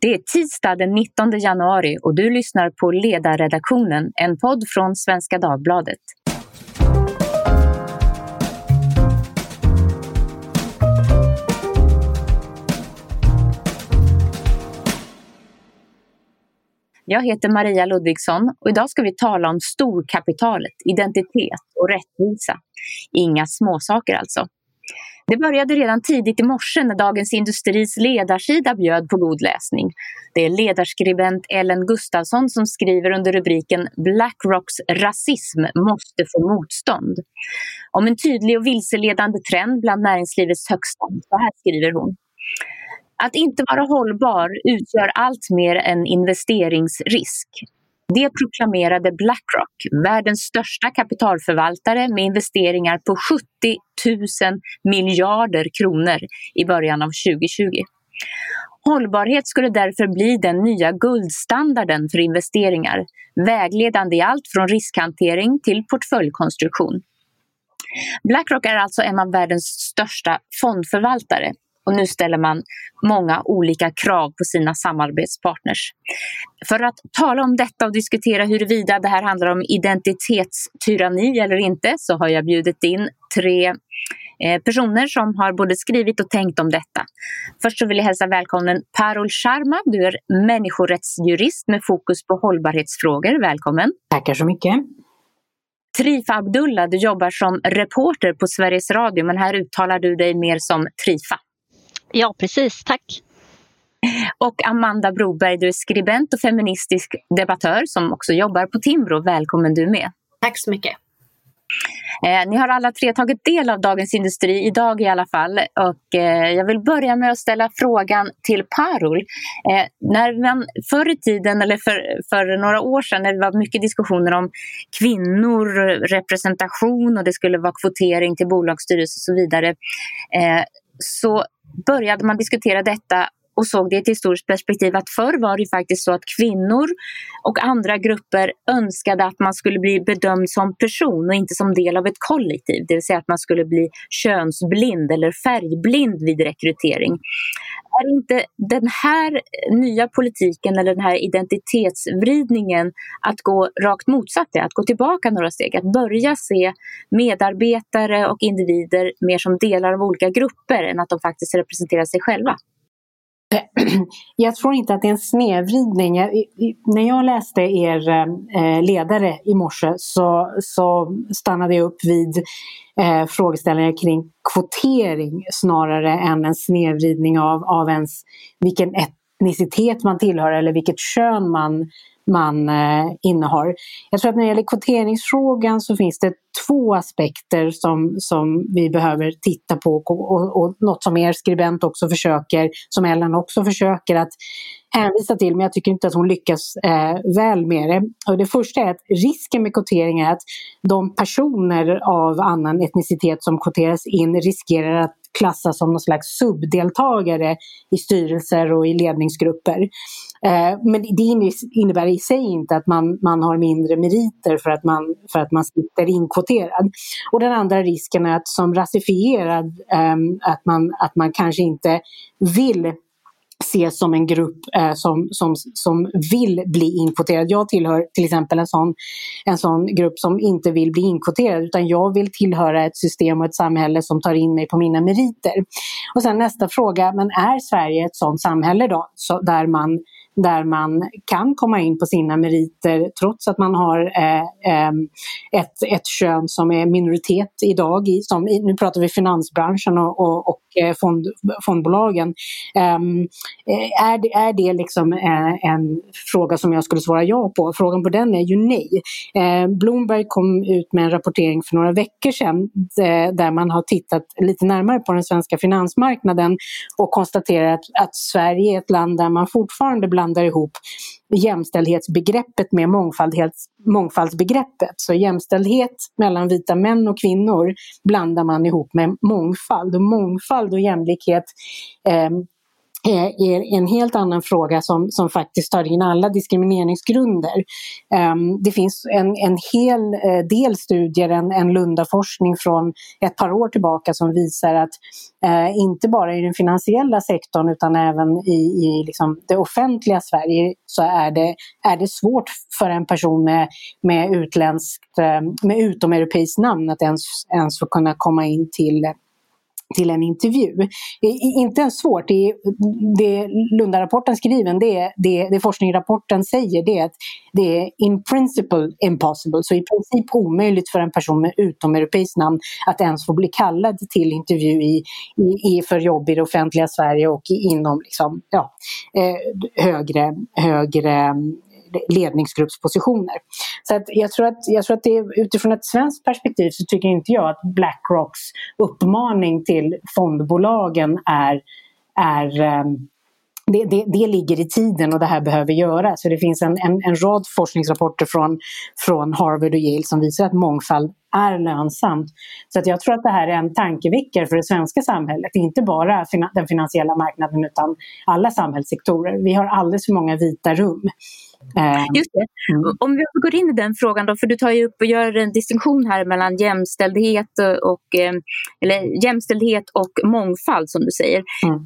Det är tisdag den 19 januari och du lyssnar på Ledarredaktionen, en podd från Svenska Dagbladet. Jag heter Maria Ludvigsson och idag ska vi tala om storkapitalet, identitet och rättvisa. Inga småsaker alltså. Det började redan tidigt i morse när Dagens Industris ledarsida bjöd på god läsning. Det är ledarskribent Ellen Gustafsson som skriver under rubriken Blackrocks rasism måste få motstånd. Om en tydlig och vilseledande trend bland näringslivets högsta. Så här skriver hon. Att inte vara hållbar utgör allt mer en investeringsrisk. Det proklamerade Blackrock, världens största kapitalförvaltare med investeringar på 70 000 miljarder kronor i början av 2020. Hållbarhet skulle därför bli den nya guldstandarden för investeringar, vägledande i allt från riskhantering till portföljkonstruktion. Blackrock är alltså en av världens största fondförvaltare och nu ställer man många olika krav på sina samarbetspartners. För att tala om detta och diskutera huruvida det här handlar om identitetstyranni eller inte så har jag bjudit in tre eh, personer som har både skrivit och tänkt om detta. Först så vill jag hälsa välkommen Parul Sharma. Du är människorättsjurist med fokus på hållbarhetsfrågor. Välkommen! Tackar så mycket! Trifa Abdullah, du jobbar som reporter på Sveriges Radio men här uttalar du dig mer som Trifa. Ja, precis. Tack. Och Amanda Broberg, du är skribent och feministisk debattör som också jobbar på Timbro. Välkommen du med. Tack så mycket. Eh, ni har alla tre tagit del av Dagens Industri, idag i alla fall. Och, eh, jag vill börja med att ställa frågan till Parul. Eh, när man förr i tiden, eller för, för några år sedan, när det var mycket diskussioner om kvinnor, representation och det skulle vara kvotering till bolagsstyrelser och så vidare. Så började man diskutera detta och såg det i ett historiskt perspektiv att förr var det faktiskt så att kvinnor och andra grupper önskade att man skulle bli bedömd som person och inte som del av ett kollektiv. Det vill säga att man skulle bli könsblind eller färgblind vid rekrytering. Är inte den här nya politiken eller den här identitetsvridningen att gå rakt motsatt det, att gå tillbaka några steg, att börja se medarbetare och individer mer som delar av olika grupper än att de faktiskt representerar sig själva? Jag tror inte att det är en snedvridning. när jag läste er eh, ledare i morse så, så stannade jag upp vid eh, frågeställningar kring kvotering snarare än en snedvridning av, av ens vilken etnicitet man tillhör eller vilket kön man, man eh, innehar. Jag tror att när det gäller kvoteringsfrågan så finns det två aspekter som, som vi behöver titta på och, och, och något som er skribent också försöker, som Ellen också försöker att hänvisa till, men jag tycker inte att hon lyckas eh, väl med det. Och det första är att risken med kvotering är att de personer av annan etnicitet som kvoteras in riskerar att klassas som någon slags subdeltagare i styrelser och i ledningsgrupper. Eh, men det innebär i sig inte att man, man har mindre meriter för att man, för att man sitter inkvoterad. Och den andra risken är att som rasifierad, ehm, att man, att man kanske inte vill ses som en grupp eh, som, som, som vill bli inkvoterad. Jag tillhör till exempel en sån, en sån grupp som inte vill bli inkvoterad utan jag vill tillhöra ett system och ett samhälle som tar in mig på mina meriter. Och sen nästa fråga, men är Sverige ett sånt samhälle då så, där man där man kan komma in på sina meriter trots att man har eh, ehm, ett, ett kön som är minoritet idag. I, som, nu pratar vi finansbranschen och, och, och eh, fond, fondbolagen. Ehm, eh, är, det, är det liksom eh, en fråga som jag skulle svara ja på? Frågan på den är ju nej. Eh, Bloomberg kom ut med en rapportering för några veckor sedan eh, där man har tittat lite närmare på den svenska finansmarknaden och konstaterat att Sverige är ett land där man fortfarande bland blandar ihop jämställdhetsbegreppet med mångfaldsbegreppet. Så jämställdhet mellan vita män och kvinnor blandar man ihop med mångfald. Och mångfald och jämlikhet eh, Eh, är en helt annan fråga som, som faktiskt tar in alla diskrimineringsgrunder. Um, det finns en, en hel eh, del studier, en, en Lundaforskning från ett par år tillbaka som visar att uh, inte bara i den finansiella sektorn utan även i, i liksom det offentliga Sverige så är det, är det svårt för en person med, med utländskt, med utomeuropeiskt namn att ens, ens få kunna komma in till till en intervju. Inte ens svårt. Det, det Lundarapporten skriver, det, det, det forskningsrapporten säger, det är att det är in principle impossible, så i princip omöjligt för en person med utomeuropeiskt namn att ens få bli kallad till intervju i, i, för jobb i det offentliga Sverige och inom liksom, ja, eh, högre, högre ledningsgruppspositioner. Så att jag, tror att, jag tror att det utifrån ett svenskt perspektiv så tycker inte jag att Blackrocks uppmaning till fondbolagen är, är um, det, det, det, ligger i tiden och det här behöver göras. Så det finns en, en, en, rad forskningsrapporter från, från Harvard och Yale som visar att mångfald är lönsamt. Så att jag tror att det här är en tankeväckare för det svenska samhället. Inte bara den finansiella marknaden utan alla samhällssektorer. Vi har alldeles för många vita rum. Eh, Just det. Mm. Om vi går in i den frågan då, för du tar ju upp och gör en distinktion här mellan jämställdhet och, eh, eller jämställdhet och mångfald som du säger. Mm.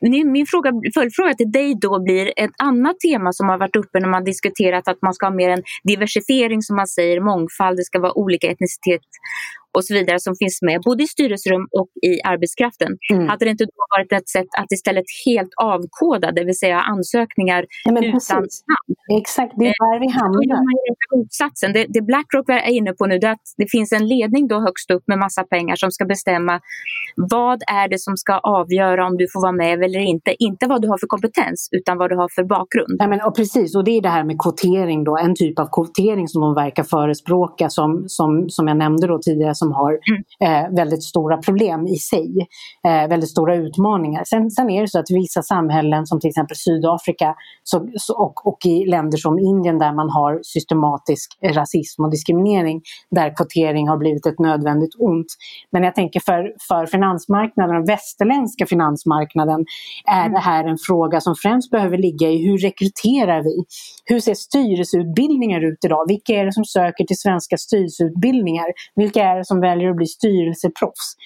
Men min fråga, följdfråga till dig då blir ett annat tema som har varit uppe när man diskuterat att man ska ha mer en diversifiering som man säger, mångfald, det ska vara olika etnicitet och så vidare som finns med både i styrelserum och i arbetskraften. Mm. Hade det inte då varit ett sätt att istället helt avkoda, det vill säga ansökningar ja, utan namn? Exakt, det är där vi hamnar. Det, det Blackrock är inne på nu är att det finns en ledning då högst upp med massa pengar som ska bestämma vad är det som ska avgöra om du får vara med eller inte. Inte vad du har för kompetens utan vad du har för bakgrund. Ja, men, och precis, och det är det här med kvotering då, en typ av kvotering som de verkar förespråka som, som, som jag nämnde då tidigare som har mm. eh, väldigt stora problem i sig. Eh, väldigt stora utmaningar. Sen, sen är det så att vissa samhällen som till exempel Sydafrika så, så, och, och i länder som Indien där man har systematisk rasism och diskriminering där kvotering har blivit ett nödvändigt ont. Men jag tänker för, för finansmarknaden, den västerländska finansmarknaden är mm. det här en fråga som främst behöver ligga i hur rekryterar vi? Hur ser styrelseutbildningar ut idag? Vilka är det som söker till svenska styrelseutbildningar? Vilka är det som som väljer att bli styrelseproffs.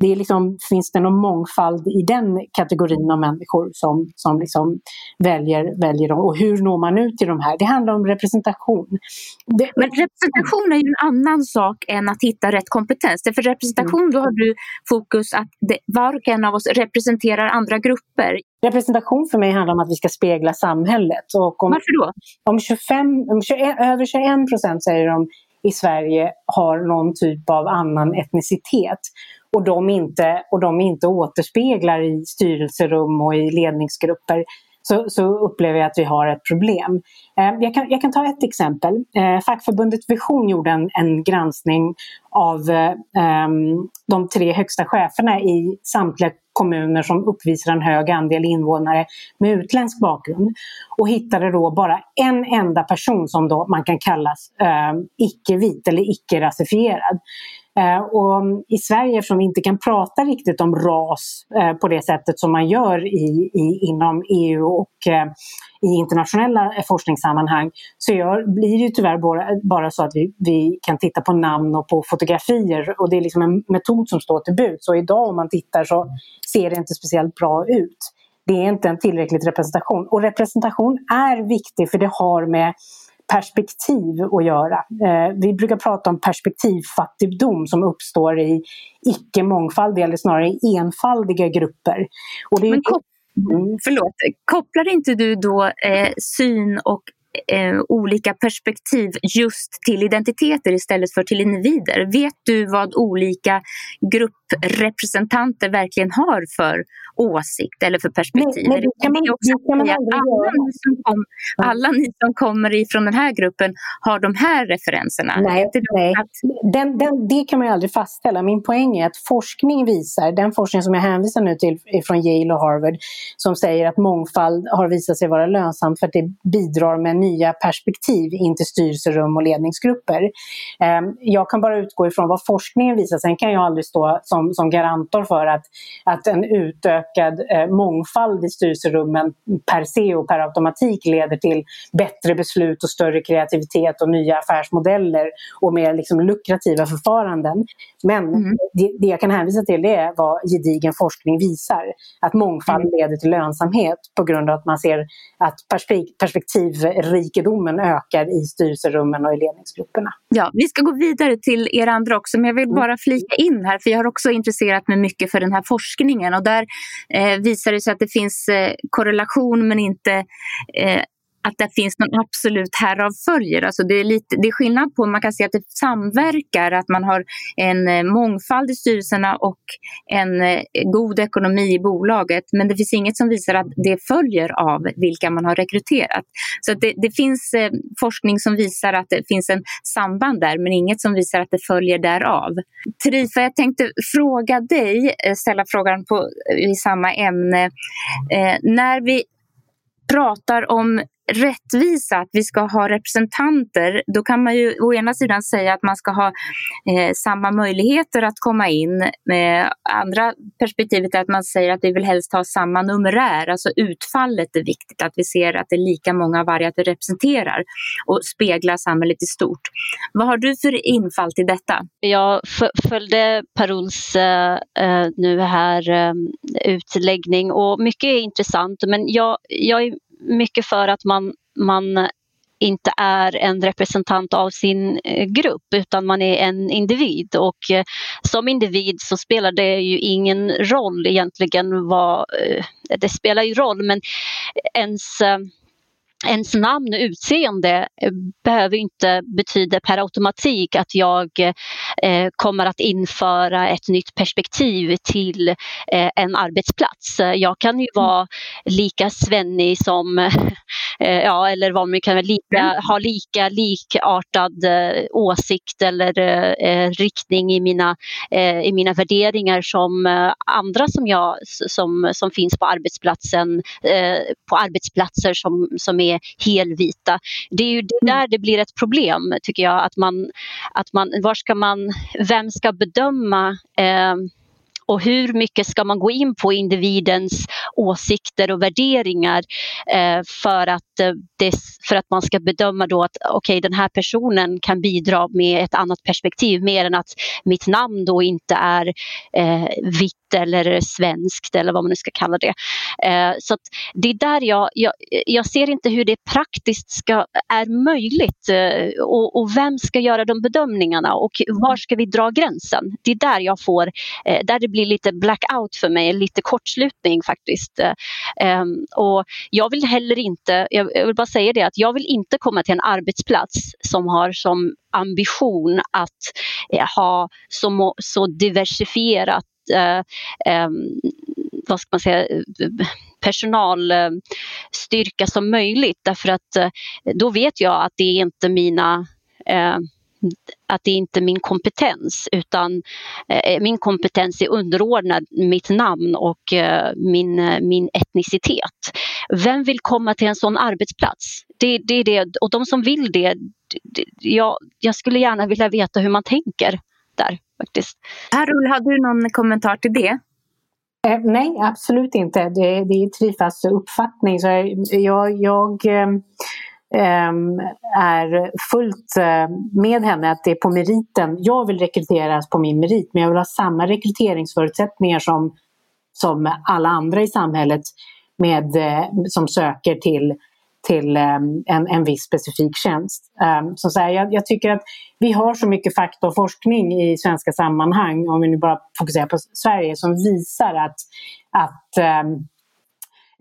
Det är liksom, finns det någon mångfald i den kategorin av människor som, som liksom väljer, väljer dem? Och hur når man ut till de här? Det handlar om representation. Det... Men representation är ju en annan sak än att hitta rätt kompetens. För representation, mm. då har du fokus att det, var och en av oss representerar andra grupper. Representation för mig handlar om att vi ska spegla samhället. Och om, Varför då? Om, 25, om 21, över 21 procent säger de i Sverige har någon typ av annan etnicitet. Och de inte, och de inte återspeglar i styrelserum och i ledningsgrupper så, så upplever jag att vi har ett problem. Eh, jag, kan, jag kan ta ett exempel. Eh, fackförbundet Vision gjorde en, en granskning av eh, ehm, de tre högsta cheferna i samtliga kommuner som uppvisar en hög andel invånare med utländsk bakgrund och hittade då bara en enda person som då man kan kallas eh, icke-vit eller icke-rasifierad. Eh, och I Sverige, eftersom vi inte kan prata riktigt om ras eh, på det sättet som man gör i, i inom EU och eh, i internationella eh, forskningssammanhang så gör, blir det tyvärr bara, bara så att vi, vi kan titta på namn och på fotografier och det är liksom en metod som står till buds. Så idag om man tittar så ser det inte speciellt bra ut. Det är inte en tillräcklig representation. Och representation är viktig för det har med perspektiv att göra. Eh, vi brukar prata om perspektivfattigdom som uppstår i icke-mångfaldiga eller snarare enfaldiga grupper. Och det är... Men kop mm. Förlåt, kopplar inte du då eh, syn och eh, olika perspektiv just till identiteter istället för till individer. Vet du vad olika grupprepresentanter verkligen har för åsikt eller för perspektiv? Nej, nej, det man, det också det alla, ni som kom, alla ni som kommer ifrån den här gruppen har de här referenserna. Nej, nej. Den, den, det kan man ju aldrig fastställa. Min poäng är att forskning visar, den forskning som jag hänvisar nu till från Yale och Harvard, som säger att mångfald har visat sig vara lönsamt för att det bidrar med nya perspektiv in till styrelserum och ledningsgrupper. Ehm, jag kan bara utgå ifrån vad forskningen visar, sen kan jag aldrig stå som som, som garantor för att, att en utökad eh, mångfald i styrelserummen per se och per automatik leder till bättre beslut och större kreativitet och nya affärsmodeller och mer liksom lukrativa förfaranden. Men mm. det, det, jag kan hänvisa till det är vad gedigen forskning visar. Att mångfald mm. leder till lönsamhet på grund av att man ser att perspektivrikedomen ökar i styrelserummen och i ledningsgrupperna. Ja, vi ska gå vidare till er andra också, men jag vill mm. bara flika in här, för jag har också intresserat mig mycket för den här forskningen. Och där eh, visar det sig att det finns eh, korrelation men inte eh, att det finns någon absolut härav följer. Alltså det, är lite, det är skillnad på, man kan se att det samverkar, att man har en eh, mångfald i styrelserna och en eh, god ekonomi i bolaget. Men det finns inget som visar att det följer av vilka man har rekryterat. Så det, det, finns eh, forskning som visar att det finns en samband där, men inget som visar att det följer därav. Trifa, jag tänkte fråga dig, ställa frågan på, i samma ämne. Eh, när vi pratar om rättvisa, att vi ska ha representanter, då kan man ju å ena sidan säga att man ska ha eh, samma möjligheter att komma in. Eh, andra perspektivet är att man säger att vi vill helst ha samma numerär, alltså utfallet är viktigt, att vi ser att det är lika många vargar att det representerar och speglar samhället i stort. Vad har du för infall till detta? Jag följde Paruls eh, eh, nu här eh, utläggning och mycket är intressant men jag, jag är mycket för att man, man inte är en representant av sin eh, grupp utan man är en individ. Och eh, som individ så spelar det ju ingen roll egentligen vad, eh, det spelar ju roll men ens ens namn och utseende eh, behöver inte betyda per automatik att jag eh, kommer att införa ett nytt perspektiv till eh, en arbetsplats. Jag kan ju mm. vara lika svennig som, ja eller vad man kan lika, mm. ha lika likartad eh, åsikt eller eh, riktning i mina, i mina värderingar som andra som, jag, som, som finns på arbetsplatsen, på arbetsplatser som, som är helvita. Det är ju mm. där det blir ett problem tycker jag. Att man, att man, var ska man, vem ska bedöma eh, och hur mycket ska man gå in på individens åsikter och värderingar eh, för, att, eh, det, för att man ska bedöma då att okay, den här personen kan bidra med ett annat perspektiv mer än att mitt namn då inte är eh, vitt eller svenskt eller vad man nu ska kalla det. Eh, så det är där jag, jag, jag, ser inte hur det praktiskt ska, är möjligt eh, och, och, vem ska göra de bedömningarna och var ska vi dra gränsen? Det är där jag får, eh, där det blir lite blackout för mig, lite kortslutning faktiskt. Eh, ehm, och jag vill heller inte, jag vill bara säga det att jag vill inte komma till en arbetsplats som har som ambition att eh, ha så, så diversifierat Eh, vad ska man säga, personalstyrka som möjligt därför att eh, då vet jag att det är inte mina eh, att det är min kompetens utan eh, min kompetens är underordnad mitt namn och eh, min, eh, min etnicitet. Vem vill komma till en sån arbetsplats? Det, det är det. Och de som vill det, det jag, jag skulle gärna vilja veta hur man tänker där faktiskt. Harul, har du någon kommentar till det? Eh, nej, absolut inte. Det, det är Trifas uppfattning. Så jag, jag eh, är fullt eh, med henne att det är på meriten. Jag vill rekryteras på min merit men jag vill ha samma rekryteringsförutsättningar som, som alla andra i samhället med, eh, som söker till till ehm, en, en viss specifik tjänst. Ehm, så, så här, jag, jag, tycker att vi har så mycket fakta och forskning i svenska sammanhang, om vi nu bara fokuserar på Sverige, som visar att, att ehm,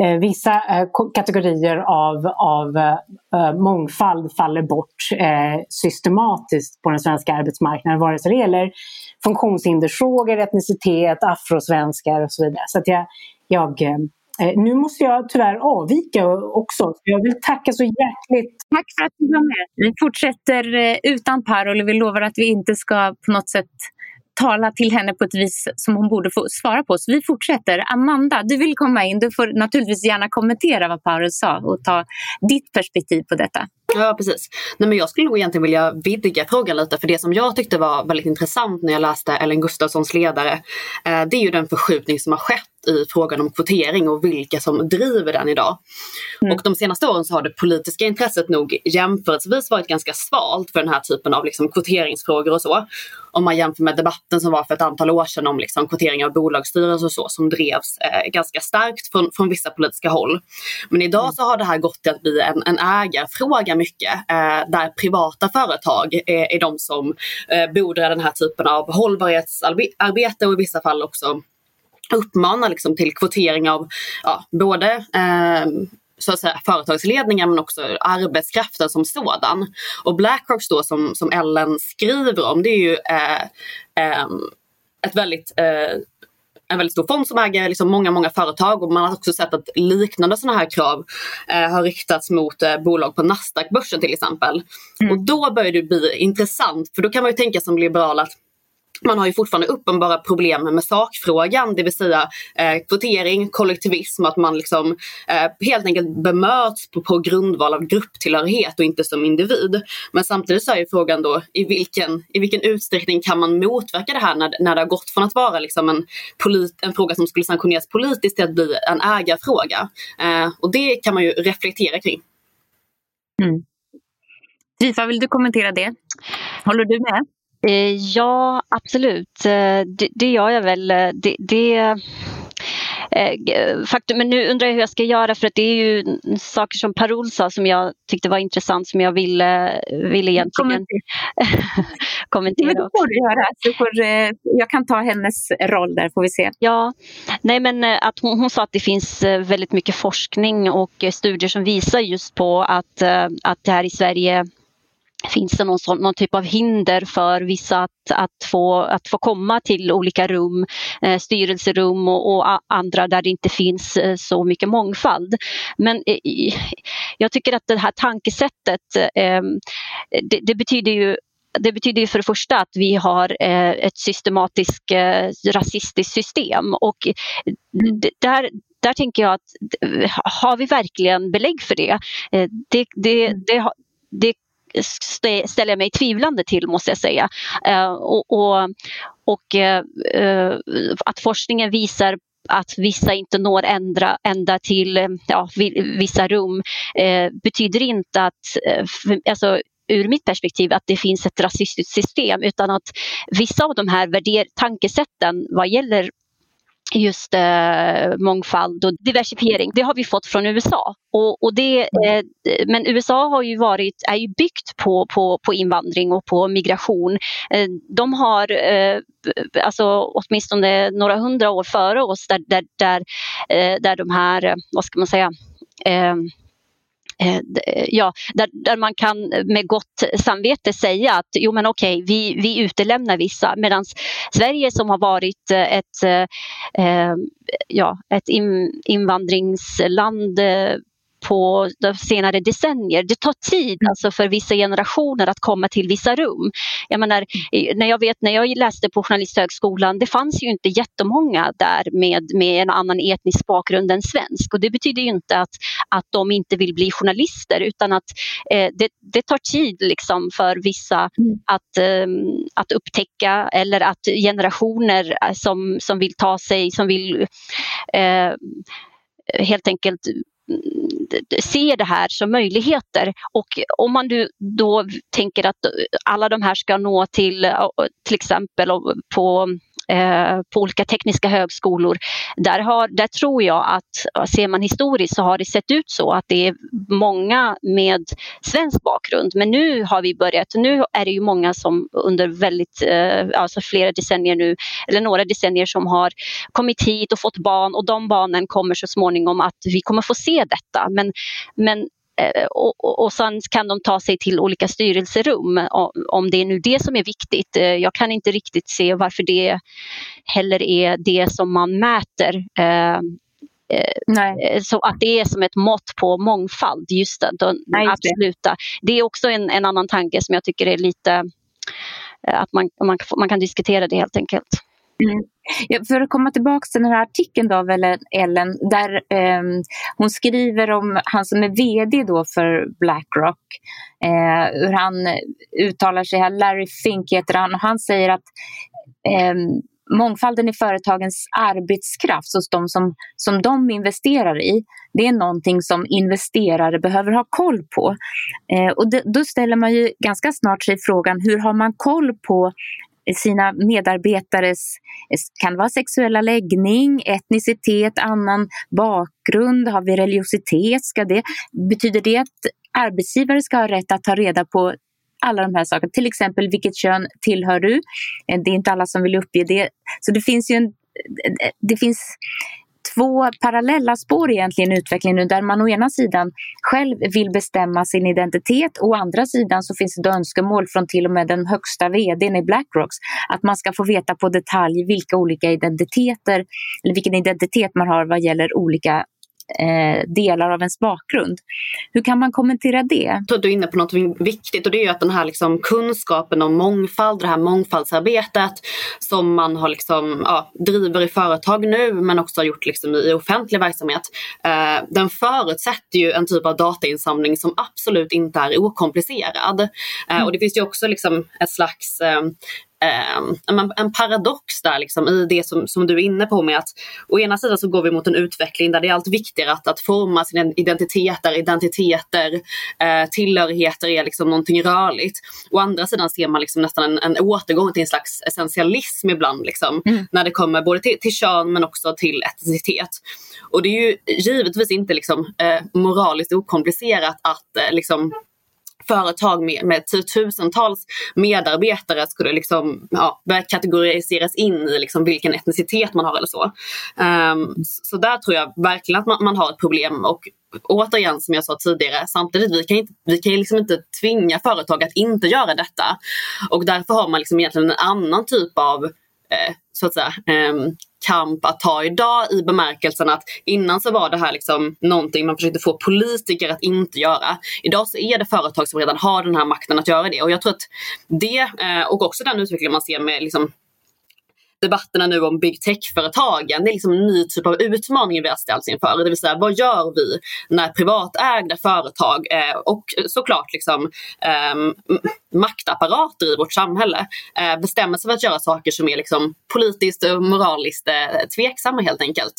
eh, vissa eh, kategorier av, av eh, mångfald faller bort systematiskt på den svenska arbetsmarknaden, vare sig det gäller funktionshindersfrågor, etnicitet, afrosvenskar och så vidare. Så att jag, jag Eh, Eh, nu måste jag tyvärr avvika också. Jag vill tacka så hjärtligt. Tack för att du var med. Vi fortsätter eh, utan Parol. Vi lovar att vi inte ska på något sätt tala till henne på ett vis som hon borde få svara på. Så vi fortsätter. Amanda, du vill komma in. Du får naturligtvis gärna kommentera vad Paulus sa och ta ditt perspektiv på detta. Ja precis. Nej, men jag skulle nog egentligen vilja vidga frågan lite för det som jag tyckte var väldigt intressant när jag läste Ellen Gustafssons ledare eh, det är ju den förskjutning som har skett i frågan om kvotering och vilka som driver den idag. Mm. Och de senaste åren så har det politiska intresset nog jämförelsevis varit ganska svalt för den här typen av liksom kvoteringsfrågor och så. Om man jämför med debatten som var för ett antal år sedan om liksom kvotering av bolagsstyrelser och så som drevs eh, ganska starkt från, från vissa politiska håll. Men idag mm. så har det här gått till att bli en, en ägarfråga mycket eh, där privata företag är, är de som eh, bordrar den här typen av hållbarhetsarbete och i vissa fall också uppmanar liksom till kvotering av ja, både eh, så att säga, företagsledningen men också arbetskraften som sådan. Och Blackrocks då som, som Ellen skriver om det är ju eh, eh, ett väldigt eh, en väldigt stor fond som äger liksom många, många företag och man har också sett att liknande sådana här krav eh, har riktats mot eh, bolag på Nasdaq-börsen till exempel. Mm. Och då börjar det bli intressant för då kan man ju tänka som liberal att man har ju fortfarande uppenbara problem med sakfrågan, det vill säga eh, kvotering, kollektivism, att man liksom eh, helt enkelt bemöts på, på grundval av grupptillhörighet och inte som individ. Men samtidigt så är ju frågan då i vilken, i vilken utsträckning kan man motverka det här när, när det har gått från att vara liksom en, polit, en fråga som skulle sanktioneras politiskt till att bli en ägarfråga. Eh, och det kan man ju reflektera kring. Mm. Rifa, vill du kommentera det? Håller du med? Eh, ja, absolut. Eh, det, det gör jag väl. Eh, det, det faktum, men nu undrar jag hur jag ska göra för att det är ju saker som Parol sa som jag tyckte var intressant som jag ville, ville egentligen kommentera. Men det får du göra. Så får, jag kan ta hennes roll där får vi se. Ja, nej men att hon, hon sa att det finns väldigt mycket forskning och studier som visar just på att, att det här i Sverige Finns det någon, sån, någon typ av hinder för vissa att, att, få, att få komma till olika rum, eh, styrelserum och, och, andra där det inte finns eh, så mycket mångfald. Men eh, jag tycker att det här tankesättet, eh, det, det, betyder ju det betyder för det första att vi har eh, ett systematiskt eh, rasistiskt system och där, där tänker jag att har vi verkligen belägg för det? det, det, det, det ställer jag mig tvivlande till måste jag säga. Eh, och, och, och eh, eh att forskningen visar att vissa inte når ända, ända till eh, ja, vissa rum eh, betyder inte att, eh, alltså, ur mitt perspektiv att det finns ett rasistiskt system utan att vissa av de här tankesätten vad gäller just eh, mångfald och diversifiering. Det har vi fått från USA. Och, och det, eh, men USA har ju varit, är ju byggt på, på, på invandring och på migration. Eh, de har eh, alltså, åtminstone några hundra år före oss där, där, där, eh, där de här, eh, vad ska man säga, eh, Eh, eh, ja, där, där man kan med gott samvete säga att jo men okej, vi, vi utelämnar vissa. Medan Sverige som har varit eh, ett, eh, ja, ett invandringsland på de senare decennier. Det tar tid mm. alltså för vissa generationer att komma till vissa rum. Jag menar, när jag vet när jag läste på Journalisthögskolan, det fanns ju inte jättemånga där med, med en annan etnisk bakgrund än svensk och det betyder ju inte att, att de inte vill bli journalister utan att eh, det, det, tar tid liksom för vissa mm. att, eh, att upptäcka eller att generationer som, som vill ta sig, som vill eh, helt enkelt ser det här som möjligheter. Och om man då tänker att alla de här ska nå till till exempel på Eh, på olika tekniska högskolor. Där, har, där tror jag att, ser man historiskt så har det sett ut så att det är många med svensk bakgrund. Men nu har vi börjat, nu är det ju många som under väldigt, eh, alltså flera decennier nu, eller några decennier som har kommit hit och fått barn och de barnen kommer så småningom att vi kommer få se detta. Men, men och, och sen kan de ta sig till olika styrelserum om det är nu det som är viktigt. Eh, jag kan inte riktigt se varför det heller är det som man mäter. Eh, Nej. Så att det är som ett mått på mångfald, just det, Nej, absoluta. Det. det är också en, en, annan tanke som jag tycker är lite att man, man, man kan diskutera det helt enkelt. Mm. Ja, för att komma tillbaka till den här artikeln då av Ellen, där eh, hon skriver om han som är VD då för Blackrock, eh, hur han uttalar sig här, Larry Fink heter han, och han säger att eh, mångfalden i företagens arbetskraft hos de som, som de investerar i, det är någonting som investerare behöver ha koll på. Eh, och det, då ställer man ju ganska snart sig frågan, hur har man koll på sina medarbetares kan vara sexuella läggning, etnicitet, annan bakgrund, har vi religiositet? Ska det, betyder det att arbetsgivare ska ha rätt att ta reda på alla de här sakerna. Till exempel vilket kön tillhör du? Eh, det är inte alla som vill uppge det. Så det finns ju en, eh, eh, det finns två parallella spår egentligen i utvecklingen nu där man å ena sidan själv vill bestämma sin identitet och å andra sidan så finns det önskemål från till och med den högsta vdn i Blackrocks att man ska få veta på detalj vilka olika identiteter eller vilken identitet man har vad gäller olika eh, delar av ens bakgrund. Hur kan man kommentera det? Du är inne på något viktigt och det är ju att den här liksom kunskapen om mångfald, det här mångfaldsarbetet som man har liksom, ja, driver i företag nu men också har gjort liksom i offentlig verksamhet. Eh, den förutsätter ju en typ av datainsamling som absolut inte är okomplicerad. Eh, mm. Och det finns ju också liksom ett slags eh, en paradox där liksom, i det som, som du är inne på med att å ena sidan så går vi mot en utveckling där det är allt viktigare att, att forma sina identiteter, identiteter, eh, tillhörigheter är liksom någonting rörligt. Å andra sidan ser man liksom nästan en, en återgång till en slags essentialism ibland liksom, mm. när det kommer både till, till kön men också till etnicitet. Och det är ju givetvis inte liksom, eh, moraliskt okomplicerat att eh, liksom, företag med, med tusentals medarbetare skulle liksom, ja, börja kategoriseras in i liksom vilken etnicitet man har eller så. Um, så där tror jag verkligen att man, man, har ett problem och återigen som jag sa tidigare, samtidigt vi kan inte, vi kan liksom inte tvinga företag att inte göra detta. Och därför har man liksom egentligen en annan typ av eh, så att säga, eh, kamp att ta idag i bemärkelsen att innan så var det här liksom någonting man försökte få politiker att inte göra. Idag så är det företag som redan har den här makten att göra det och jag tror att det eh, och också den utveckling man ser med liksom debatterna nu om big tech-företagen. Det är liksom en ny typ av utmaning vi har ställts inför. Det vill säga vad gör vi när privatägda företag eh, och såklart liksom, eh, maktapparater i vårt samhälle eh, bestämmer sig för att göra saker som är liksom politiskt och moraliskt eh, tveksamma helt enkelt.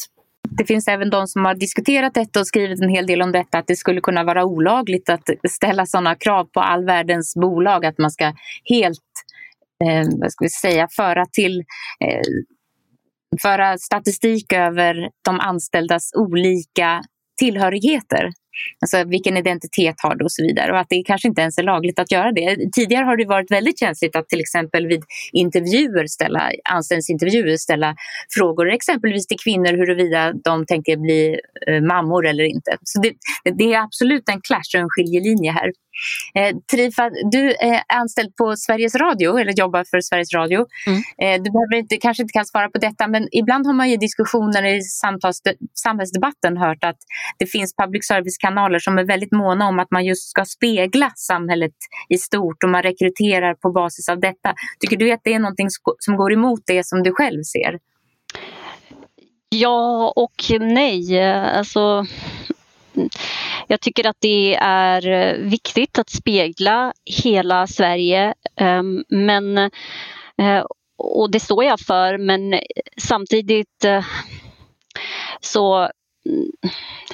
Det finns även de som har diskuterat detta och skrivit en hel del om detta, att det skulle kunna vara olagligt att ställa sådana krav på all världens bolag, att man ska helt eh, vad ska vi säga, föra till eh, föra statistik över de anställdas olika tillhörigheter. Alltså vilken identitet har du och så vidare. Och att det kanske inte ens är lagligt att göra det. Tidigare har det varit väldigt känsligt att till exempel vid intervjuer ställa, anställningsintervjuer ställa frågor exempelvis till kvinnor huruvida de tänker bli eh, mammor eller inte. Så det, det, är absolut en clash och en skiljelinje här. Eh, Trifa, du är anställd på Sveriges Radio eller jobbar för Sveriges Radio. Mm. Eh, du behöver inte, kanske inte kan svara på detta men ibland har man i diskussioner i samtals, samhällsdebatten hört att det finns public nyhetskanaler som är väldigt måna om att man just ska spegla samhället i stort och man rekryterar på basis av detta. Tycker du att det är någonting som går emot det som du själv ser? Ja och nej. Alltså, jag tycker att det är viktigt att spegla hela Sverige. Ehm, men, eh, och det står jag för, men samtidigt eh, så,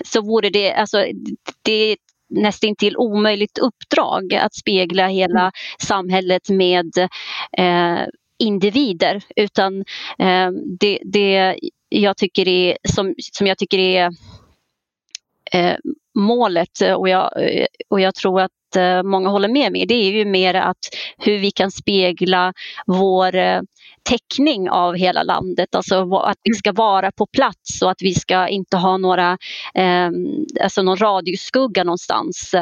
så vore det, alltså, det nästintill omöjligt uppdrag att spegla hela mm. samhället med eh, individer. Utan eh, det, det jag tycker är, som, som jag tycker är eh, målet och jag, och jag tror att eh, många håller med mig, det är ju mer att hur vi kan spegla vår eh, täckning av hela landet. Alltså att vi ska vara på plats och att vi ska inte ha några, eh, alltså någon radioskugga någonstans.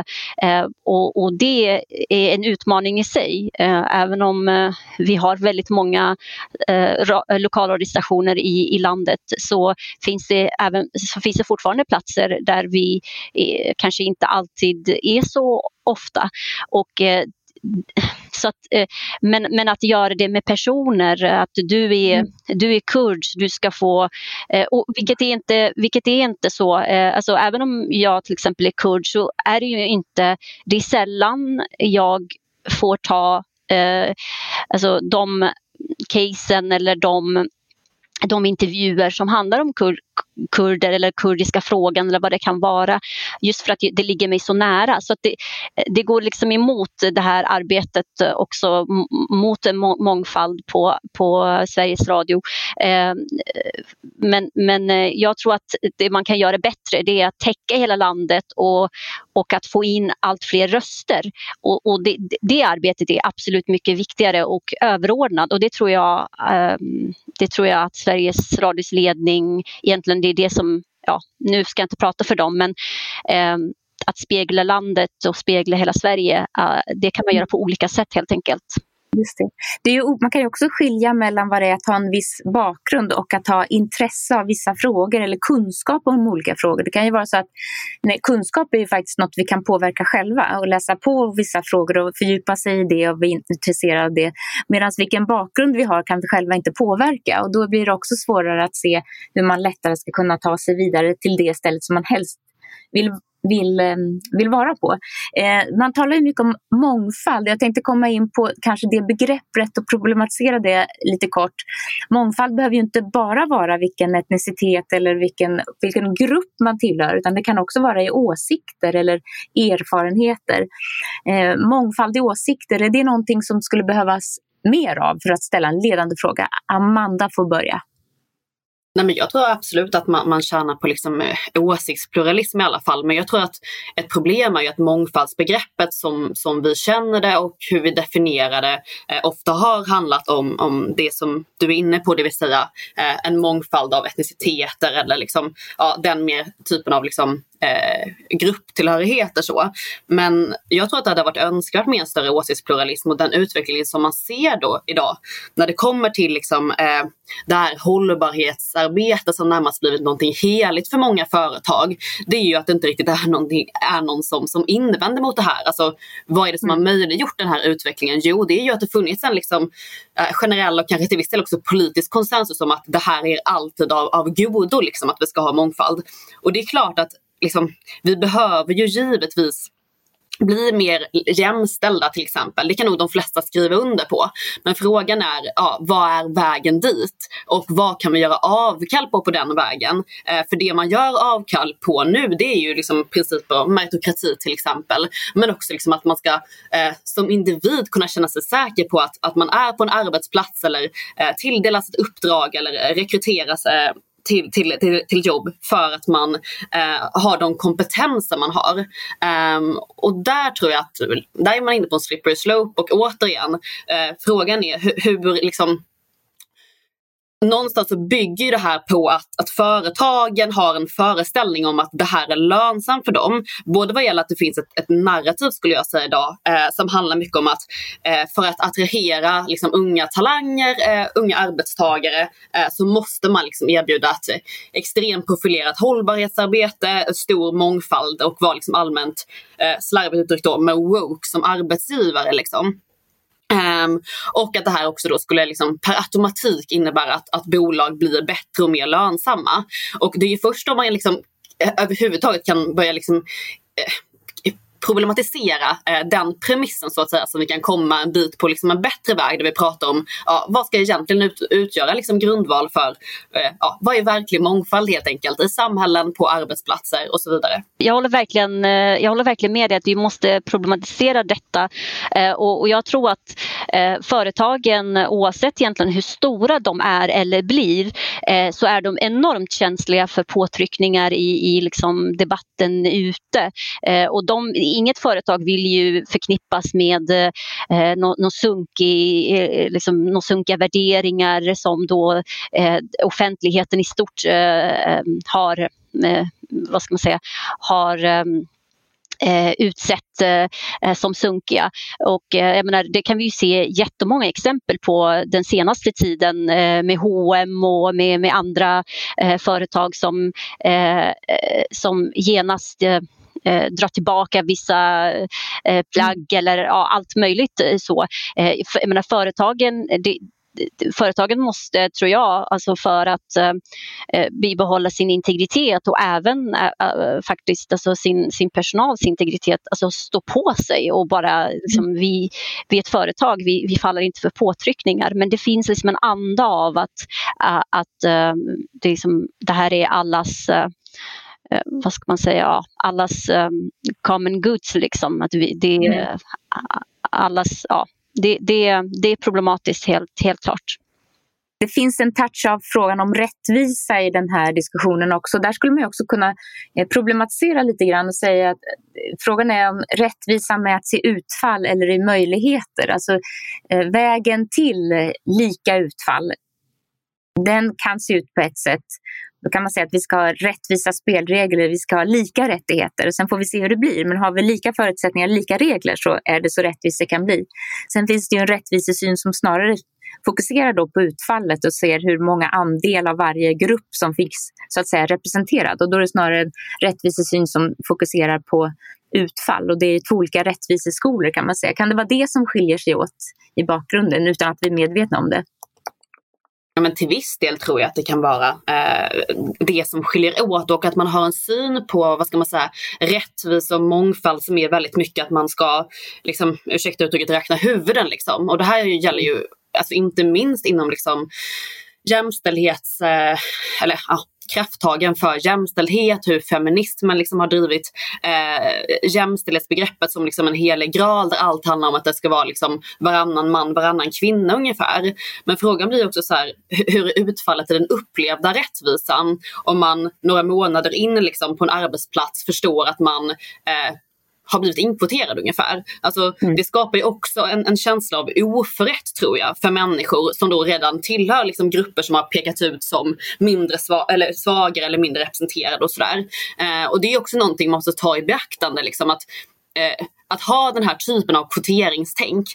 Eh, och, och, det är en utmaning i sig. Eh, även om eh, vi har väldigt många eh, lokalradiostationer i, i landet så finns, det även, så finns det fortfarande platser där vi eh, kanske inte alltid är så ofta. Och Så att, eh, men, men att göra det med personer, att du är, mm. du är kurd, du ska få, eh, och vilket, är inte, vilket är inte så, eh, alltså även om jag till exempel är kurd så är det ju inte, det är sällan jag får ta eh, alltså de casen eller de de intervjuer som handlar om kur kurder eller kurdiska frågan eller vad det kan vara. Just för att det ligger mig så nära. Så att det, det går liksom emot det här arbetet också mot en mångfald på, på Sveriges Radio. Eh, men, men eh, jag tror att det man kan göra bättre det är att täcka hela landet och, och att få in allt fler röster. Och, och det, det, arbetet är absolut mycket viktigare och överordnat och det tror jag, ehm, det tror jag att Sveriges Radios ledning egentligen det är det som, ja, nu ska jag inte prata för dem, men eh, att spegla landet och spegla hela Sverige, uh, det kan man göra på olika sätt helt enkelt. Just det. det är ju, man kan ju också skilja mellan vad det är att ha en viss bakgrund och att ha intresse av vissa frågor eller kunskap om olika frågor. Det kan ju vara så att nej, kunskap är ju faktiskt något vi kan påverka själva och läsa på vissa frågor och fördjupa sig i det och bli intresserade av det. Medan vilken bakgrund vi har kan vi själva inte påverka och då blir det också svårare att se hur man lättare ska kunna ta sig vidare till det stället som man helst vill vill, eh, vill vara på. Eh, man talar ju mycket om mångfald. Jag tänkte komma in på kanske det begreppet och problematisera det lite kort. Mångfald behöver ju inte bara vara vilken etnicitet eller vilken, vilken grupp man tillhör utan det kan också vara i åsikter eller erfarenheter. Eh, mångfald i åsikter, är det någonting som skulle behövas mer av för att ställa en ledande fråga? Amanda får börja. Nej, men jag tror absolut att man, man tjänar på liksom, eh, åsiktspluralism i alla fall. Men jag tror att ett problem är ju att mångfaldsbegreppet som, som vi känner det och hur vi definierar det eh, ofta har handlat om, om det som du är inne på, det vill säga eh, en mångfald av etniciteter eller liksom, ja, den mer typen av liksom, eh, grupptillhörigheter. Så. Men jag tror att det hade varit önskvärt med en större åsiktspluralism och den utvecklingen som man ser då idag när det kommer till liksom, eh, det här hållbarhetsarbetet som närmast blivit någonting heligt för många företag. Det är ju att det inte riktigt är, är någon som, som invänder mot det här. Alltså, vad är det som har mm. möjliggjort den här utvecklingen? Jo, det är ju att det funnits en liksom, eh, generell och kanske till viss del också politisk konsensus om att det här är alltid av, av godo, liksom, att vi ska ha mångfald. Och det är klart att liksom, vi behöver ju givetvis bli mer jämställda till exempel. Det kan nog de flesta skriva under på. Men frågan är, ja, vad är vägen dit? Och vad kan vi göra avkall på på den vägen? Eh, för det man gör avkall på nu det är ju liksom principer om meritokrati till exempel. Men också liksom att man ska eh, som individ kunna känna sig säker på att, att man är på en arbetsplats eller eh, tilldelas ett uppdrag eller eh, rekryteras eh, till, till, till, till jobb för att man eh, har de kompetenser man har. Um, och där tror jag att, där är man inne på en slippery slope och återigen, eh, frågan är hur, hur liksom någonstans så bygger det här på att, att företagen har en föreställning om att det här är lönsamt för dem. Både vad gäller att det finns ett, ett narrativ skulle jag säga idag eh, som handlar mycket om att eh, för att attrahera liksom, unga talanger, eh, unga arbetstagare eh, så måste man liksom erbjuda ett extremt profilerat hållbarhetsarbete, stor mångfald och vara liksom allmänt eh, slarvigt uttryckt då med woke som arbetsgivare. Liksom. Um, och att det här också då skulle liksom per automatik innebära att, att bolag blir bättre och mer lönsamma. Och det är ju först om man liksom eh, överhuvudtaget kan börja liksom, eh, problematisera eh, den premissen så att säga så vi kan komma en bit på liksom en bättre väg där vi pratar om ja, vad ska egentligen ut, utgöra liksom grundval för eh, ja, vad är verklig mångfald helt enkelt i samhällen, på arbetsplatser och så vidare. Jag håller verkligen, eh, jag håller verkligen med dig att vi måste problematisera detta eh, och, och, jag tror att eh, företagen oavsett egentligen hur stora de är eller blir eh, så är de enormt känsliga för påtryckningar i, i liksom debatten ute eh, och de inget företag vill ju förknippas med eh, några sunkig, eh, liksom, no sunkiga värderingar som då eh, offentligheten i stort eh, eh har, eh, vad ska man säga, har ehm, eh, utsett eh, eh, som sunkiga. Och, eh, jag menar, det kan vi se jättemånga exempel på den senaste tiden eh, med H&M och med, med andra företag som, som genast eh, dra tillbaka vissa eh, plagg mm. eller ja, allt möjligt så. För, jag menar, företagen, det, företagen måste, tror jag, alltså för att eh, bibehålla sin integritet och även eh, faktiskt alltså sin, sin personals integritet, alltså stå på sig och bara, liksom, mm. vi, vi är ett företag, vi, vi faller inte för påtryckningar men det finns liksom en anda av att, att äh, det, liksom, det här är allas vad ska man säga, allas um, common goods. Liksom. Att vi, det är mm. allas, ja, det, det, det är problematiskt helt, helt klart. Det finns en touch av frågan om rättvisa i den här diskussionen också. Där skulle man också kunna eh, problematisera lite grann och säga att eh, frågan är om rättvisa mäts i utfall eller i möjligheter. Alltså eh, vägen till lika utfall, den kan se ut på ett sätt då kan man säga att vi ska ha rättvisa spelregler, vi ska ha lika rättigheter. Sen får vi se hur det blir. Men har vi lika förutsättningar, lika regler så är det så rättvist det kan bli. Sen finns det ju en rättvisesyn som snarare fokuserar då på utfallet och ser hur många andel av varje grupp som finns så att säga representerad. Och då är det snarare en rättvisesyn som fokuserar på utfall och det är två olika rättviseskolor kan man säga. Kan det vara det som skiljer sig åt i bakgrunden utan att vi är medvetna om det? Ja, men till viss del tror jag att det kan vara eh, det som skiljer åt och att man har en syn på vad ska man säga, rättvisa och mångfald som är väldigt mycket att man ska, liksom, ursäkta uttrycket, räkna huvuden. Liksom. Och det här gäller ju alltså inte minst inom liksom, jämställdhets... Eh, eller ja, krafttagen för jämställdhet, hur feminismen liksom har drivit eh, jämställdhetsbegreppet som liksom en helig graal där allt handlar om att det ska vara liksom varannan man, varannan kvinna ungefär. Men frågan blir också så här, hur är utfallet i den upplevda rättvisan om man några månader in liksom på en arbetsplats förstår att man eh, har blivit inkvoterad ungefär. Alltså, mm. Det skapar ju också en, en, känsla av oförrätt tror jag för människor som då redan tillhör liksom, grupper som har pekats ut som mindre sva eller svagare eller mindre representerade och sådär. Eh, och det är också någonting man måste ta i beaktande. Liksom, att, eh, att ha den här typen av kvoteringstänk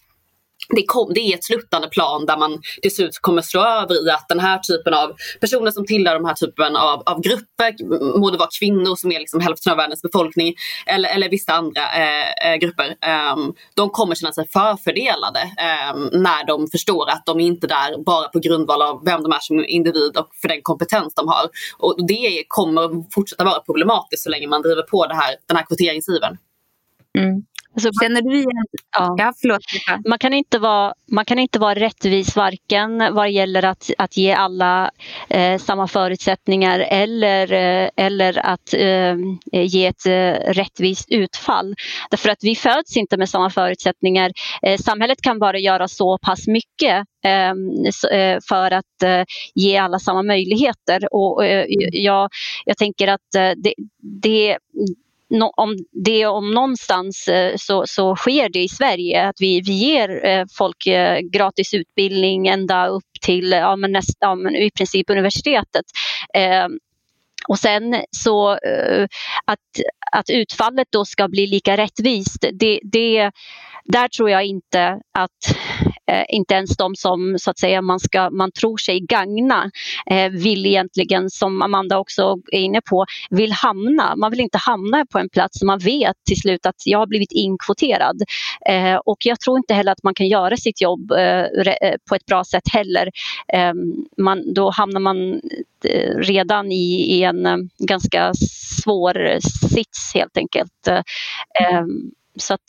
det, kom, det, är ett sluttande plan där man till slut kommer slå över i att den här typen av personer som tillhör de här typen av, av grupper, må det vara kvinnor som är liksom hälften av världens befolkning eller, eller vissa andra eh, eh grupper, eh, de kommer känna sig förfördelade eh, när de förstår att de är inte där bara på grundval av vem de är som individ och för den kompetens de har. Och det kommer fortsätta vara problematiskt så länge man driver på det här, den här kvoteringsivern. Mm. Alltså, Känner du igen? Ja. ja, förlåt. Man kan inte vara, man kan inte vara rättvis varken vad gäller att, att ge alla eh, samma förutsättningar eller, eh, eller att eh, ge ett eh, rättvist utfall. Därför att vi föds inte med samma förutsättningar. Eh, samhället kan bara göra så pass mycket ehm, eh, för att ge alla samma möjligheter. Och, jag, jag tänker att det, det no, om det om någonstans eh, så, så sker det i Sverige att vi, vi ger eh, folk eh, gratis utbildning ända upp till ja, men nästa, ja, men i princip universitetet. Eh, och sen så eh, att, att utfallet då ska bli lika rättvist, det, det, där tror jag inte att eh, inte ens de som så att säga, man, ska, man tror sig gagna eh, vill egentligen, som Amanda också är inne på, vill hamna. Man vill inte hamna på en plats som man vet till slut att jag har blivit inkvoterad. Eh, och jag tror inte heller att man kan göra sitt jobb eh, eh på ett bra sätt heller. Eh, man, då hamnar man eh, redan i, i en eh, ganska svår sits helt enkelt. Ehm, så att,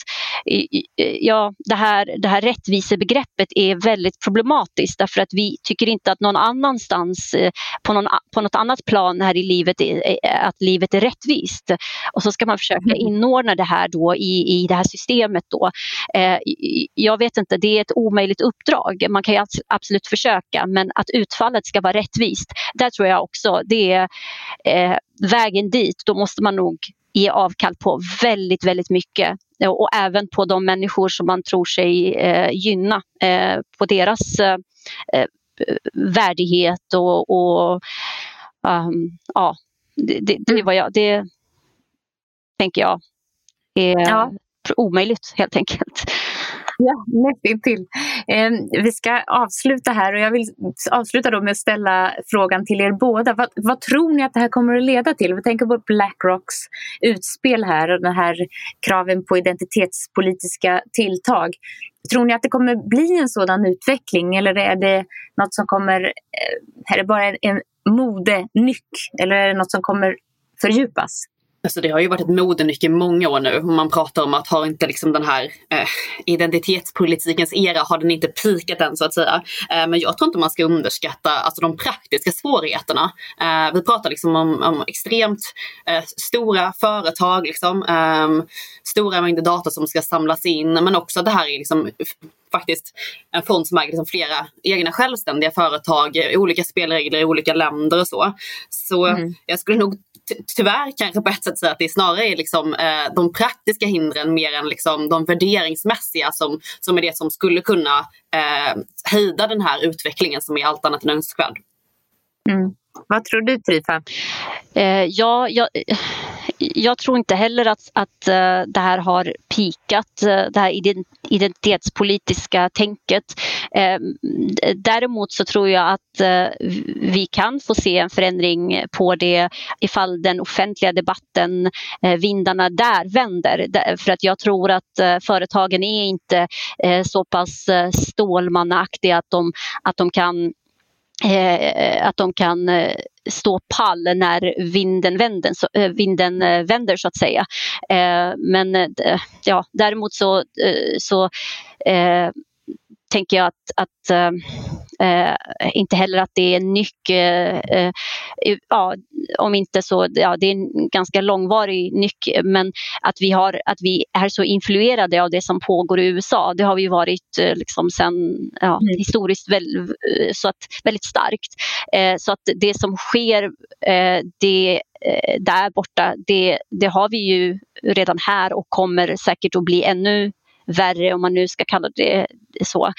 ja, det, här, det här rättvisebegreppet är väldigt problematiskt därför att vi tycker inte att någon annanstans eh, på, någon, på något annat plan här i livet är, att livet är rättvist. Och så ska man försöka mm. inordna det här då i, i det här systemet. Då. Eh, jag vet inte, det är ett omöjligt uppdrag. Man kan absolut försöka men att utfallet ska vara rättvist, där tror jag också det är eh, vägen dit. Då måste man nog ge avkall på väldigt, väldigt mycket och även på de människor som man tror sig eh, gynna eh, på deras eh, eh värdighet och, och um, ja, det, det, det, mm. var jag, det tänker jag är ja. omöjligt helt enkelt. Ja, nästintill. Eh, vi ska avsluta här och jag vill avsluta då med att ställa frågan till er båda. Vad, vad, tror ni att det här kommer att leda till? Vi tänker på Blackrocks utspel här och den här kraven på identitetspolitiska tilltag. Tror ni att det kommer bli en sådan utveckling eller är det något som kommer, eh, är det bara en modenyck eller är det något som kommer fördjupas? Alltså det har ju varit ett modenyck i många år nu. Man pratar om att har inte liksom den här eh, identitetspolitikens era, har den inte pikat än så att säga. Eh, men jag tror inte man ska underskatta alltså, de praktiska svårigheterna. Eh, vi pratar liksom om, om extremt eh, stora företag, liksom, ehm, stora mängder data som ska samlas in. Men också det här är liksom faktiskt en fond som äger liksom flera egna självständiga företag, olika spelregler i olika länder och så. Så mm. jag skulle nog tyvärr kanske på ett sätt säga att det snarare är liksom, eh, de praktiska hindren mer än liksom de värderingsmässiga som, som är det som skulle kunna eh, hejda den här utvecklingen som är allt annat än önskvärd. Mm. Vad tror du Trifa? Eh, ja, jag, eh, jag tror inte heller att, att eh, det här har pikat, eh, det här identitetspolitiska tänket. Ehm, däremot så tror jag att eh, vi kan få se en förändring på det ifall den offentliga debatten, vindarna där vänder. För att jag tror att företagen är inte så pass stålmannaaktiga att de, att de kan Eh, att de kan eh, stå pall när vinden vänder, så, eh, vinden eh, vänder så att säga. Eh, men eh, ja, däremot så, så tänker jag att, att äh, inte heller att det är nyck, äh, ja, om inte så, ja, det är en ganska långvarig nyck, men att vi, har, att vi är så influerade av det som pågår i USA, det har vi varit äh, liksom sen, ja, mm. historiskt väl, så att, väldigt starkt. så att det som sker, det där borta, det, det har vi ju redan här och kommer säkert att bli ännu värre om man nu ska kalla det så.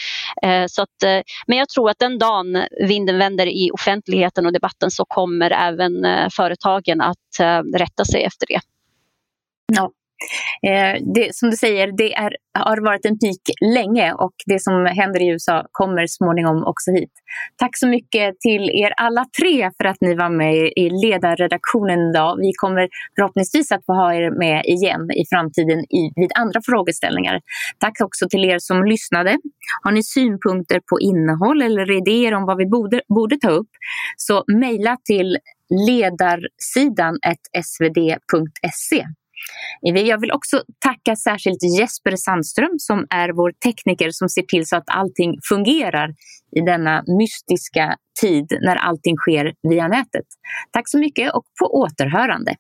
Eh, så att, eh, men jag tror att den dagen vinden vänder i offentligheten och debatten så kommer även eh, företagen att rätta sig efter det. Ja, Eh, det, som du säger, det är, har varit en peak länge och det som händer i USA kommer småningom också hit. Tack så mycket till er alla tre för att ni var med i ledarredaktionen idag. Vi kommer förhoppningsvis att få ha er med igen i framtiden i, vid andra frågeställningar. Tack också till er som lyssnade. Har ni synpunkter på innehåll eller idéer om vad vi borde, borde ta upp så mejla till ledarsidan svd.se. Jag vill också tacka särskilt Jesper Sandström som är vår tekniker som ser till så att allting fungerar i denna mystiska tid när allting sker via nätet. Tack så mycket och på återhörande.